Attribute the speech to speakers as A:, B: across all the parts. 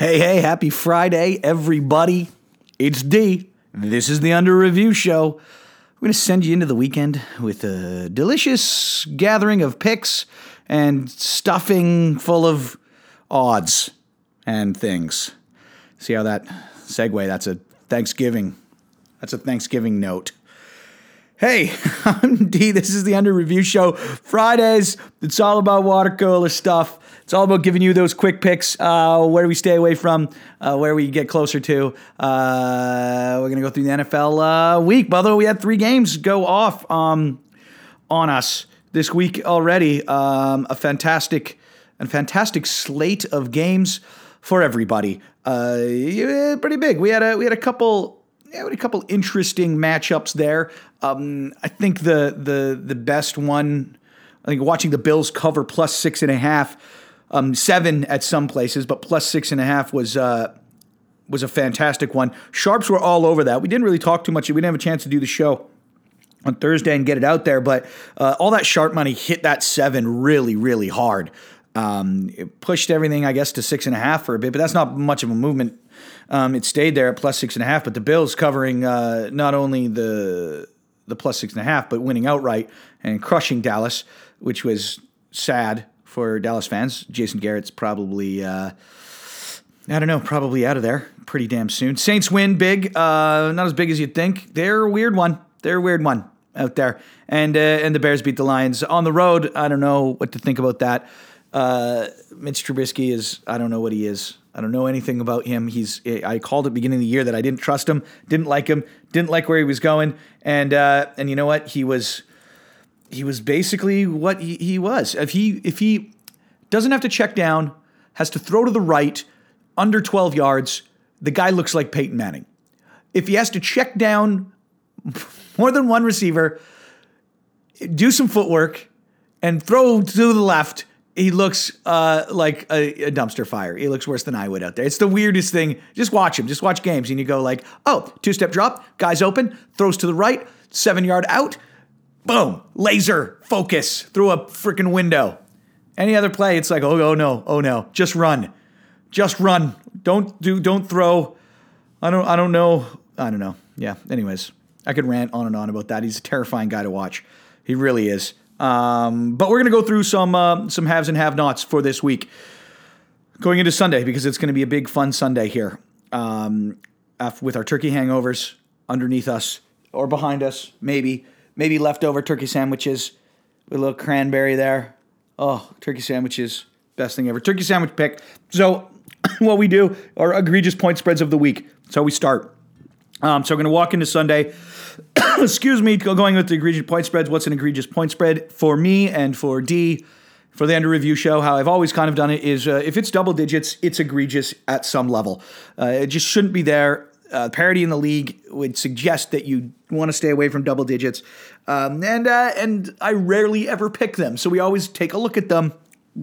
A: Hey, hey, happy Friday, everybody. It's D. This is the Under Review Show. We're going to send you into the weekend with a delicious gathering of picks and stuffing full of odds and things. See how that segue? That's a Thanksgiving. That's a Thanksgiving note. Hey, I'm D. This is the Under Review Show. Fridays, it's all about water cooler stuff. It's all about giving you those quick picks. Uh, where we stay away from? Uh, where we get closer to? Uh, we're gonna go through the NFL uh, week. Although we had three games go off um, on us this week already. Um, a fantastic, a fantastic slate of games for everybody. Uh, yeah, pretty big. We had a we had a couple yeah, a couple interesting matchups there. Um, I think the the the best one. I think watching the Bills cover plus six and a half um, seven at some places, but plus six and a half was uh, was a fantastic one. Sharps were all over that. We didn't really talk too much. We didn't have a chance to do the show on Thursday and get it out there, but uh, all that sharp money hit that seven really, really hard. Um, it pushed everything, I guess, to six and a half for a bit, but that's not much of a movement. Um, it stayed there at plus six and a half, but the Bills covering uh, not only the the plus six and a half, but winning outright and crushing Dallas, which was sad for Dallas fans. Jason Garrett's probably, uh, I don't know, probably out of there pretty damn soon. Saints win big, uh, not as big as you'd think. They're a weird one. They're a weird one out there. And uh, and the Bears beat the Lions on the road. I don't know what to think about that. Uh, Mitch Trubisky is, I don't know what he is. I don't know anything about him. He's I called at the beginning of the year that I didn't trust him, didn't like him, didn't like where he was going, and uh, and you know what? He was he was basically what he, he was. If he if he doesn't have to check down, has to throw to the right, under 12 yards, the guy looks like Peyton Manning. If he has to check down more than one receiver, do some footwork, and throw to the left, he looks uh, like a, a, dumpster fire. He looks worse than I would out there. It's the weirdest thing. Just watch him. Just watch games, and you go like, oh, two step drop, guy's open, throws to the right, seven yard out, boom, laser focus through a freaking window. Any other play, it's like, oh, oh no, oh no, just run, just run. Don't do, don't throw. I don't, I don't know. I don't know. Yeah. Anyways, I could rant on and on about that. He's a terrifying guy to watch. He really is. Um, but we're gonna go through some uh, some haves and have-nots for this week, going into Sunday because it's to be a big fun Sunday here um, with our turkey hangovers underneath us or behind us, maybe maybe leftover turkey sandwiches with a little cranberry there. Oh, turkey sandwiches, best thing ever. Turkey sandwich pick. So, what we do are egregious point spreads of the week. So we start. Um, so we're going to walk into Sunday. Excuse me, going with the egregious point spreads. What's an egregious point spread for me and for D? For the under review show, how I've always kind of done it is uh, if it's double digits, it's egregious at some level. Uh, it just shouldn't be there uh, parity in the league would suggest that you want to stay away from double digits, um, and uh, and I rarely ever pick them, so we always take a look at them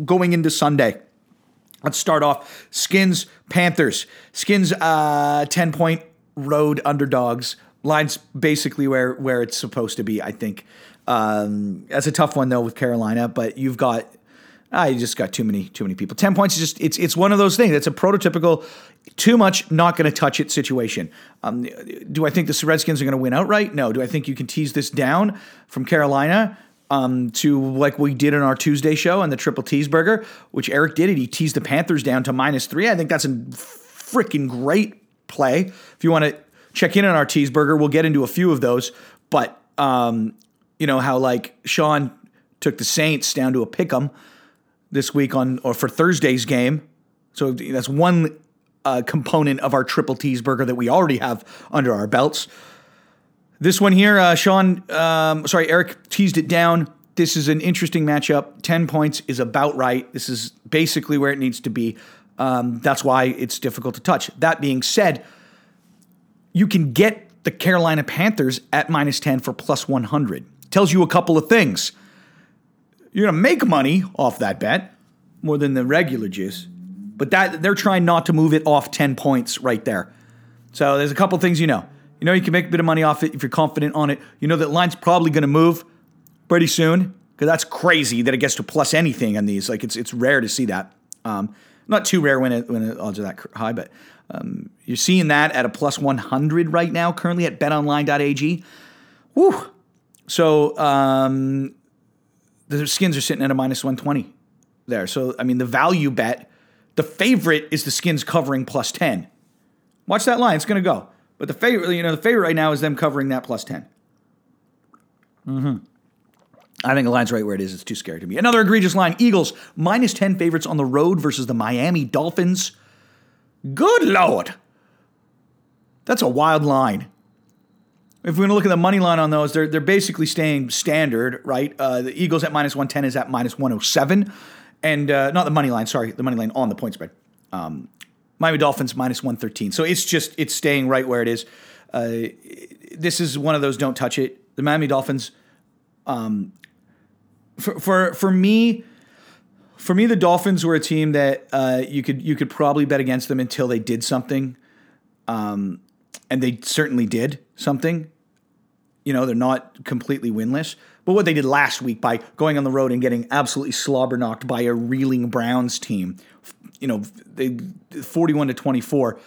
A: going into Sunday. Let's start off Skins Panthers. Skins uh, ten point road underdogs. Lines basically where where it's supposed to be. I think um, that's a tough one though with Carolina, but you've got I just got too many too many people. Ten points is just it's it's one of those things. It's a prototypical too much, not going to touch it situation. Um, do I think the Redskins are going to win outright? No. Do I think you can tease this down from Carolina um, to like we did in our Tuesday show and the triple teaseburger, which Eric did it. He teased the Panthers down to minus three. I think that's a freaking great play. If you want to check in on our teaseburger, we'll get into a few of those. But um, you know how like Sean took the Saints down to a pick 'em this week on or for Thursday's game. So that's one uh, component of our triple cheeseburger that we already have under our belts. This one here, uh, Sean, um, sorry, Eric teased it down. This is an interesting matchup. 10 points is about right. This is basically where it needs to be. Um, that's why it's difficult to touch. That being said, you can get the Carolina Panthers at minus 10 for plus 100. Tells you a couple of things. You're going to make money off that bet more than the regular juice, but that they're trying not to move it off 10 points right there. So there's a couple things you know. You know you can make a bit of money off it if you're confident on it. You know that line's probably going to move pretty soon because that's crazy that it gets to plus anything on these. Like it's it's rare to see that. Um, Not too rare when it, when it odds are that high, but um, you're seeing that at a plus 100 right now, currently at betonline.ag. Woo! So um, the skins are sitting at a minus 120 there. So, I mean, the value bet, the favorite is the skins covering plus 10. Watch that line, it's going to go. But the favorite, you know, the favorite right now is them covering that plus 10. Mm-hmm. I think the line's right where it is. It's too scary to me. Another egregious line Eagles minus 10 favorites on the road versus the Miami Dolphins. Good Lord. That's a wild line. If we're going to look at the money line on those, they're, they're basically staying standard, right? Uh, the Eagles at minus 110 is at minus 107. And uh, not the money line, sorry, the money line on the point spread. Um, Miami Dolphins minus 113. So it's just, it's staying right where it is. Uh, this is one of those don't touch it. The Miami Dolphins, um, for, for, for me, for me, the Dolphins were a team that uh, you could you could probably bet against them until they did something, um, and they certainly did something. You know, they're not completely winless, but what they did last week by going on the road and getting absolutely slobber knocked by a reeling Browns team, you know, they forty-one to twenty-four.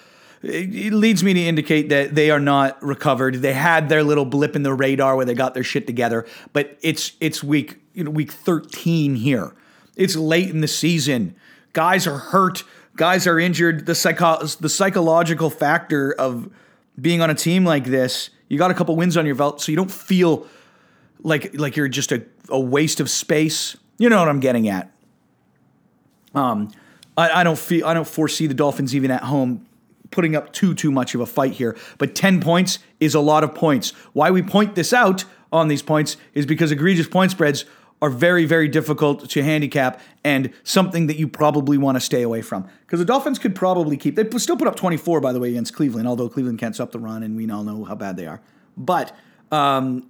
A: It leads me to indicate that they are not recovered. They had their little blip in the radar where they got their shit together, but it's it's week you know week thirteen here it's late in the season. Guys are hurt. Guys are injured. The psycho- the psychological factor of being on a team like this, you got a couple wins on your belt, so you don't feel like like you're just a, a waste of space. You know what I'm getting at. Um, I, I don't feel I don't foresee the Dolphins even at home putting up too too much of a fight here. But 10 points is a lot of points. Why we point this out on these points is because egregious point spreads are very, very difficult to handicap and something that you probably want to stay away from. Because the Dolphins could probably keep, they still put up 24, by the way, against Cleveland, although Cleveland can't stop the run and we all know how bad they are. But um,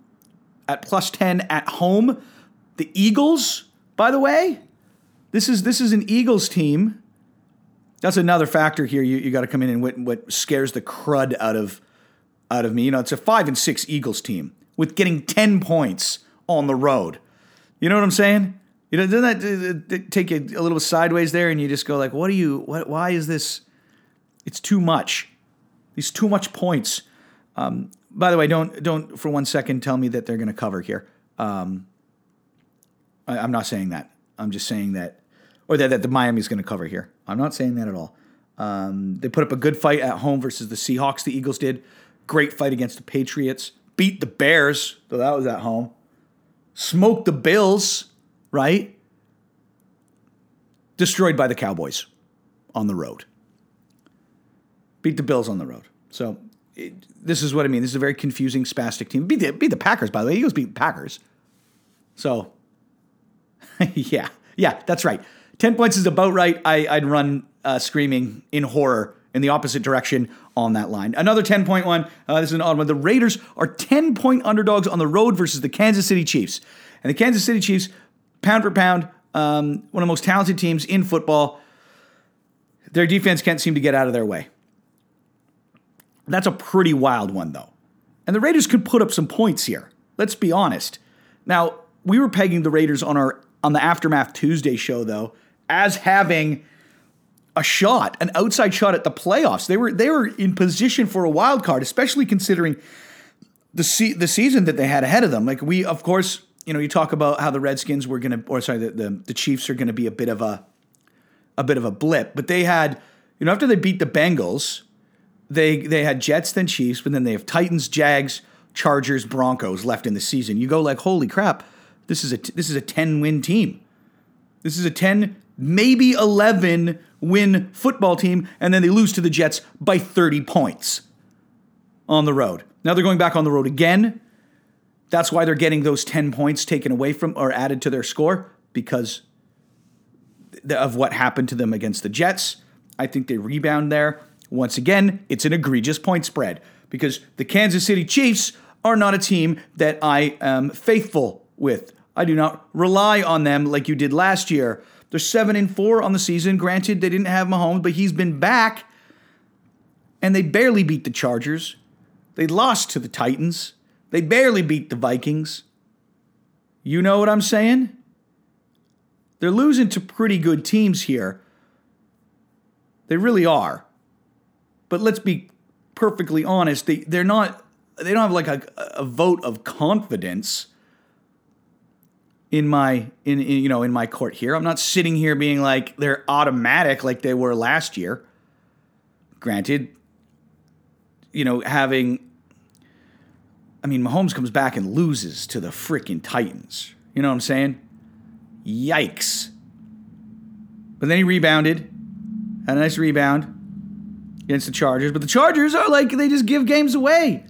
A: at plus 10 at home, the Eagles, by the way, this is this is an Eagles team. That's another factor here. You, you got to come in and what, what scares the crud out of out of me. You know, it's a five and six Eagles team with getting 10 points on the road. You know what I'm saying? You know, doesn't that take you a little sideways there, and you just go like, "What are you? What? Why is this? It's too much. These too much points." Um, by the way, don't don't for one second tell me that they're going to cover here. Um, I, am not saying that. I'm just saying that, or that, that the Miami's going to cover here. I'm not saying that at all. Um, they put up a good fight at home versus the Seahawks. The Eagles did great fight against the Patriots. Beat the Bears, though that was at home smoked the Bills, right? Destroyed by the Cowboys on the road. Beat the Bills on the road. So it, this is what I mean. This is a very confusing, spastic team. Beat the, beat the Packers, by the way. Eagles beat Packers. So, yeah, yeah, that's right. 10 points is about right. I, would run uh, screaming in horror in the opposite direction on that line. Another 10 point one. Uh, this is an odd one. The Raiders are 10 point underdogs on the road versus the Kansas City Chiefs. And the Kansas City Chiefs, pound for pound, um, one of the most talented teams in football. Their defense can't seem to get out of their way. That's a pretty wild one, though. And the Raiders could put up some points here. Let's be honest. Now, we were pegging the Raiders on our on the Aftermath Tuesday show, though, as having a shot, an outside shot at the playoffs. They were they were in position for a wild card, especially considering the se- the season that they had ahead of them. Like we, of course, you know, you talk about how the Redskins were going to, or sorry, the, the the Chiefs are going to be a bit of a a bit of a blip, but they had, you know, after they beat the Bengals, they they had Jets then Chiefs, but then they have Titans, Jags, Chargers, Broncos left in the season. You go like, holy crap, this is a this is a ten win team. This is a ten, maybe eleven win football team, and then they lose to the Jets by 30 points on the road. Now they're going back on the road again. That's why they're getting those 10 points taken away from or added to their score because of what happened to them against the Jets. I think they rebound there. Once again, it's an egregious point spread because the Kansas City Chiefs are not a team that I am faithful with. I do not rely on them like you did last year they're seven and four on the season. Granted, they didn't have Mahomes, but he's been back. And they barely beat the Chargers. They lost to the Titans. They barely beat the Vikings. You know what I'm saying? They're losing to pretty good teams here. They really are. But let's be perfectly honest, they, they're not they don't have like a, a vote of confidence in my in, in you know in my court here. I'm not sitting here being like they're automatic like they were last year. Granted, you know, having I mean, Mahomes comes back and loses to the freaking Titans. You know what I'm saying? Yikes. But then he rebounded, had a nice rebound against the Chargers. But the Chargers are like, they just give games away.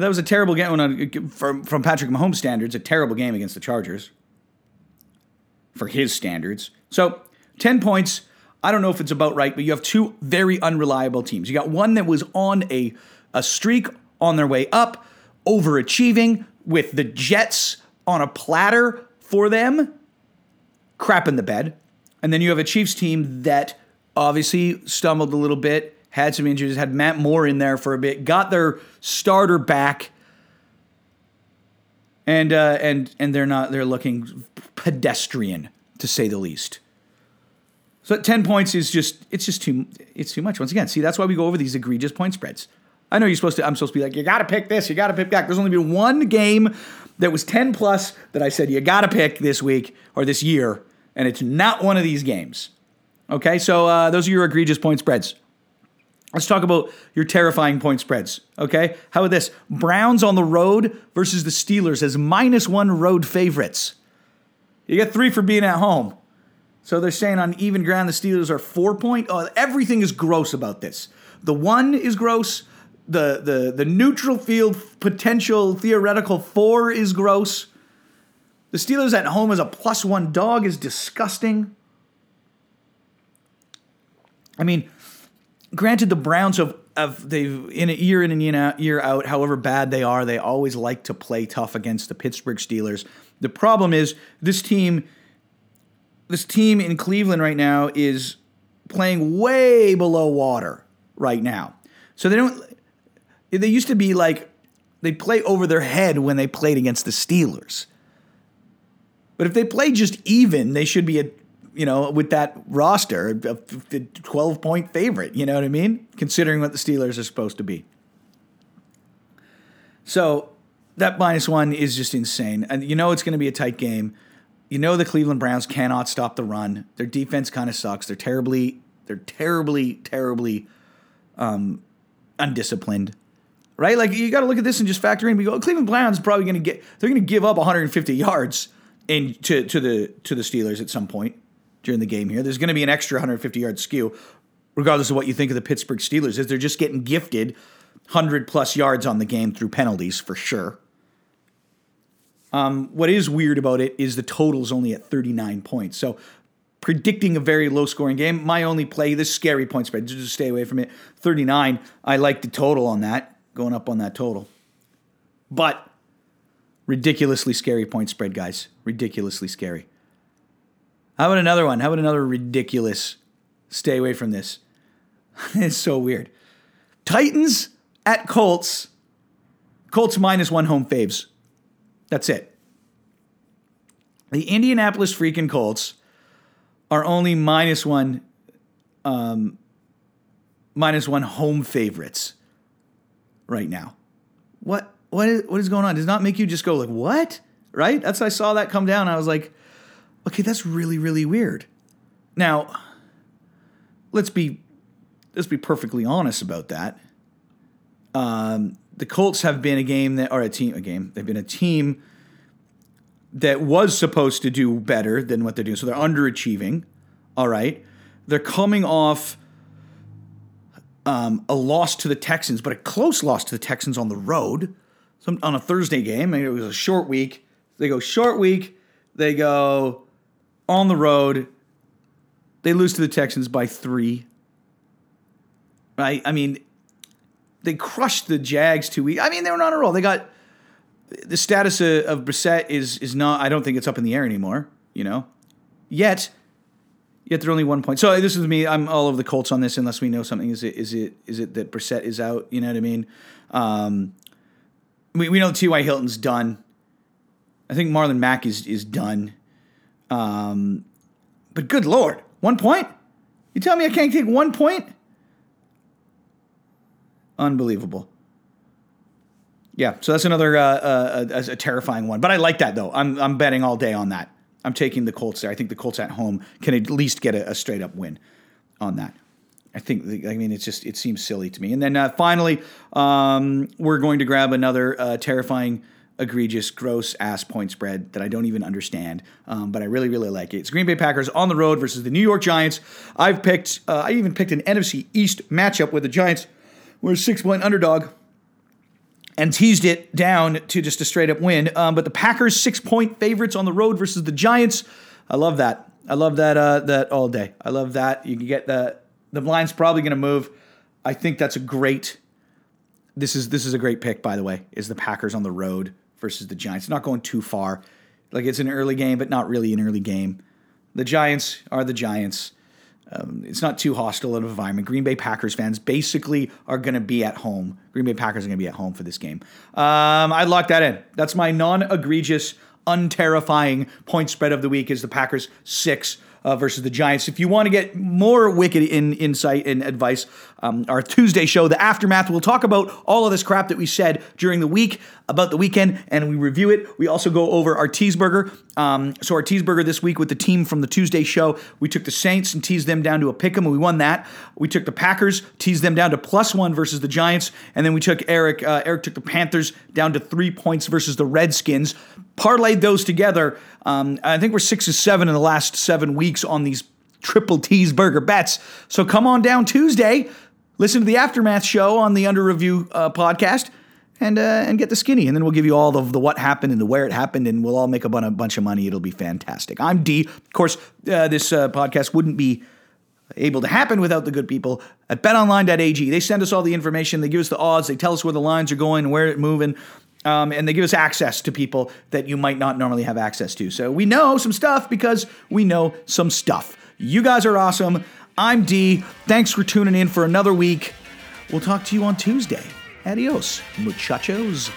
A: But that was a terrible game from, from Patrick Mahomes' standards, a terrible game against the Chargers for his standards. So 10 points. I don't know if it's about right, but you have two very unreliable teams. You got one that was on a, a streak on their way up, overachieving with the Jets on a platter for them, crap in the bed. And then you have a Chiefs team that obviously stumbled a little bit, had some injuries, had Matt Moore in there for a bit, got their starter back, and uh, and and they're not they're looking pedestrian to say the least. So ten points is just it's just too it's too much. Once again, see that's why we go over these egregious point spreads. I know you're supposed to. I'm supposed to be like you got to pick this, you got to pick that. There's only been one game that was ten plus that I said you got to pick this week or this year, and it's not one of these games. Okay, so uh, those are your egregious point spreads. Let's talk about your terrifying point spreads. Okay, how about this? Browns on the road versus the Steelers as minus one road favorites. You get three for being at home. So they're saying on even ground the Steelers are four point. Oh, everything is gross about this. The one is gross. The the the neutral field potential theoretical four is gross. The Steelers at home as a plus one dog is disgusting. I mean, granted, the Browns have, have they've in a year in and year out, however bad they are, they always like to play tough against the Pittsburgh Steelers. The problem is this team, this team in Cleveland right now is playing way below water right now. So they don't. They used to be like they play over their head when they played against the Steelers. But if they play just even, they should be a you know, with that roster, a 12 point favorite. You know what I mean? Considering what the Steelers are supposed to be. So that minus one is just insane. And you know it's going to be a tight game. You know the Cleveland Browns cannot stop the run. Their defense kind of sucks. They're terribly, they're terribly, terribly um, undisciplined. Right? Like you got to look at this and just factor in. We go, Cleveland Browns probably going to get. They're going to give up 150 yards in to to the to the Steelers at some point during the game here. There's going to be an extra 150 yard skew, regardless of what you think of the Pittsburgh Steelers, is they're just getting gifted 100 plus yards on the game through penalties for sure. Um, what is weird about it is the total's only at 39 points. So predicting a very low scoring game, my only play, this scary point spread, just stay away from it. 39, I like the total on that, going up on that total. But ridiculously scary point spread, guys. Ridiculously scary. How about another one? How about another ridiculous? Stay away from this. it's so weird. Titans at Colts. Colts minus one home faves. That's it. The Indianapolis freaking Colts are only minus one, um, minus one home favorites right now. What what is what is going on? Does not make you just go like what? Right? That's I saw that come down. I was like, Okay, that's really really weird. Now, let's be let's be perfectly honest about that. Um, the Colts have been a game that or a team a game. They've been a team that was supposed to do better than what they're doing. So they're underachieving. All right. They're coming off um, a loss to the Texans, but a close loss to the Texans on the road. So on a Thursday game. It was a short week. They go short week. They go on the road. They lose to the Texans by three. Right? I mean, they crushed the Jags two weeks. I mean, they were on a roll. They got the status of, of Brissett is is not. I don't think it's up in the air anymore. You know, yet, yet they're only one point. So this is me. I'm all over the Colts on this. Unless we know something, is it is it is it that Brissett is out? You know what I mean? Um, we we know T.Y. Hilton's done. I think Marlon Mack is is done. Um, but good lord, one point? You tell me I can't take one point? Unbelievable. Yeah, so that's another uh, uh, a, a terrifying one. But I like that though. I'm I'm betting all day on that. I'm taking the Colts there. I think the Colts at home can at least get a, a straight up win on that. I think I mean it's just it seems silly to me. And then uh, finally, um, we're going to grab another uh, terrifying, egregious, gross ass point spread that I don't even understand, um, but I really really like it. It's Green Bay Packers on the road versus the New York Giants. I've picked uh, I even picked an NFC East matchup with the Giants. We're a six point underdog and teased it down to just a straight up win. Um, but the Packers six point favorites on the road versus the Giants. I love that. I love that. Uh, that all day. I love that. You can get the the line's probably going to move. I think that's a great. This is this is a great pick, by the way. Is the Packers on the road versus the Giants? Not going too far. Like it's an early game, but not really an early game. The Giants are the Giants. Um, it's not too hostile an environment. Green Bay Packers fans basically are going to be at home. Green Bay Packers are going to be at home for this game. Um, I'd lock that in. That's my non-egregious, unterrifying point spread of the week. Is the Packers six uh, versus the Giants. If you want to get more wicked in insight and advice, um, our Tuesday show, the aftermath, we'll talk about all of this crap that we said during the week about the weekend, and we review it. We also go over our teaseburger. Um, so our teaseburger this week with the team from the Tuesday show, we took the Saints and teased them down to a pick 'em, and we won that. We took the Packers, teased them down to plus one versus the Giants, and then we took Eric. Uh, Eric took the Panthers down to three points versus the Redskins. Parlayed those together. Um, I think we're six or seven in the last seven weeks on these triple teaseburger bets. So come on down Tuesday, listen to the aftermath show on the Under Review uh, podcast and uh, and get the skinny. And then we'll give you all of the what happened and the where it happened, and we'll all make a bunch of money. It'll be fantastic. I'm D. Of course, uh, this uh, podcast wouldn't be able to happen without the good people at betonline.ag. They send us all the information, they give us the odds, they tell us where the lines are going, where it's moving. Um, and they give us access to people that you might not normally have access to. So we know some stuff because we know some stuff. You guys are awesome. I'm D. Thanks for tuning in for another week. We'll talk to you on Tuesday. Adios, muchachos.